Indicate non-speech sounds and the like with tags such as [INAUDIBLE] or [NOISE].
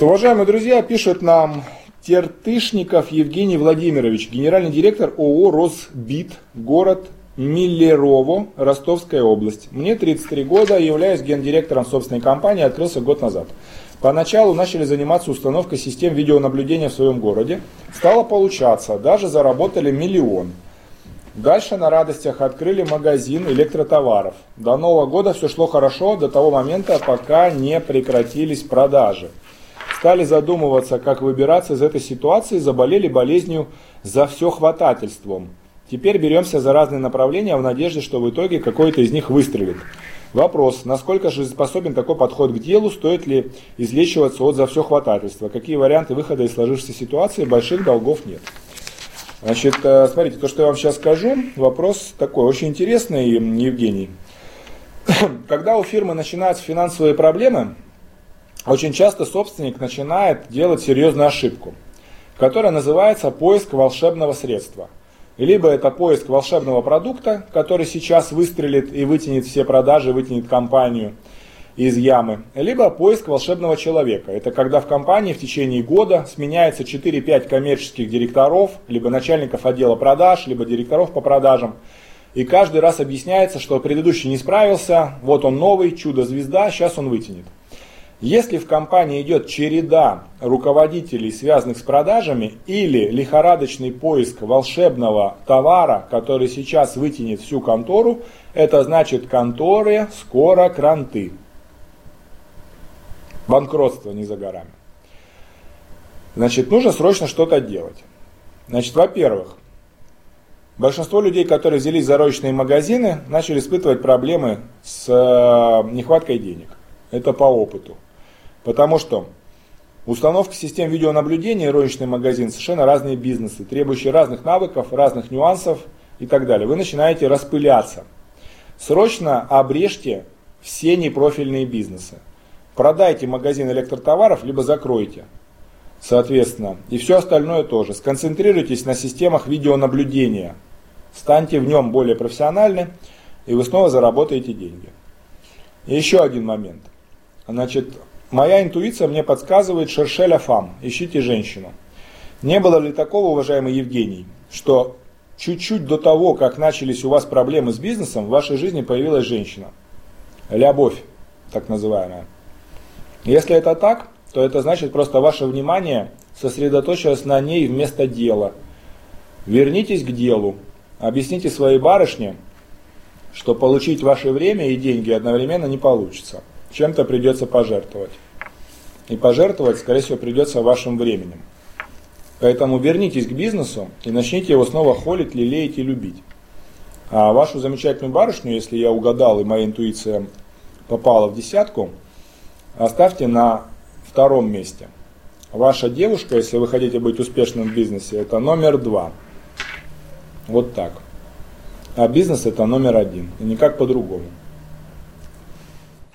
Уважаемые друзья, пишет нам Тертышников Евгений Владимирович, генеральный директор ООО «Росбит», город Миллерово, Ростовская область. Мне 33 года, являюсь гендиректором собственной компании, открылся год назад. Поначалу начали заниматься установкой систем видеонаблюдения в своем городе. Стало получаться, даже заработали миллион. Дальше на радостях открыли магазин электротоваров. До Нового года все шло хорошо, до того момента, пока не прекратились продажи стали задумываться, как выбираться из этой ситуации, заболели болезнью за все хватательством. Теперь беремся за разные направления в надежде, что в итоге какой-то из них выстрелит. Вопрос, насколько жизнеспособен такой подход к делу, стоит ли излечиваться от за все хватательства, какие варианты выхода из сложившейся ситуации, больших долгов нет. Значит, э, смотрите, то, что я вам сейчас скажу, вопрос такой, очень интересный, Евгений. [CLEARS THROAT] Когда у фирмы начинаются финансовые проблемы, очень часто собственник начинает делать серьезную ошибку, которая называется поиск волшебного средства. Либо это поиск волшебного продукта, который сейчас выстрелит и вытянет все продажи, вытянет компанию из ямы, либо поиск волшебного человека. Это когда в компании в течение года сменяется 4-5 коммерческих директоров, либо начальников отдела продаж, либо директоров по продажам. И каждый раз объясняется, что предыдущий не справился, вот он новый, чудо-звезда, сейчас он вытянет. Если в компании идет череда руководителей, связанных с продажами, или лихорадочный поиск волшебного товара, который сейчас вытянет всю контору, это значит конторы скоро кранты. Банкротство не за горами. Значит, нужно срочно что-то делать. Значит, во-первых, большинство людей, которые взялись за розничные магазины, начали испытывать проблемы с э, нехваткой денег. Это по опыту. Потому что установка систем видеонаблюдения и розничный магазин совершенно разные бизнесы, требующие разных навыков, разных нюансов и так далее. Вы начинаете распыляться. Срочно обрежьте все непрофильные бизнесы. Продайте магазин электротоваров, либо закройте. Соответственно, и все остальное тоже. Сконцентрируйтесь на системах видеонаблюдения. Станьте в нем более профессиональны, и вы снова заработаете деньги. И еще один момент. Значит, Моя интуиция мне подсказывает Шершеля Фам, ищите женщину. Не было ли такого, уважаемый Евгений, что чуть-чуть до того, как начались у вас проблемы с бизнесом, в вашей жизни появилась женщина? Любовь, так называемая. Если это так, то это значит просто ваше внимание сосредоточилось на ней вместо дела. Вернитесь к делу. Объясните своей барышне, что получить ваше время и деньги одновременно не получится чем-то придется пожертвовать. И пожертвовать, скорее всего, придется вашим временем. Поэтому вернитесь к бизнесу и начните его снова холить, лелеять и любить. А вашу замечательную барышню, если я угадал и моя интуиция попала в десятку, оставьте на втором месте. Ваша девушка, если вы хотите быть успешным в бизнесе, это номер два. Вот так. А бизнес это номер один. И никак по-другому.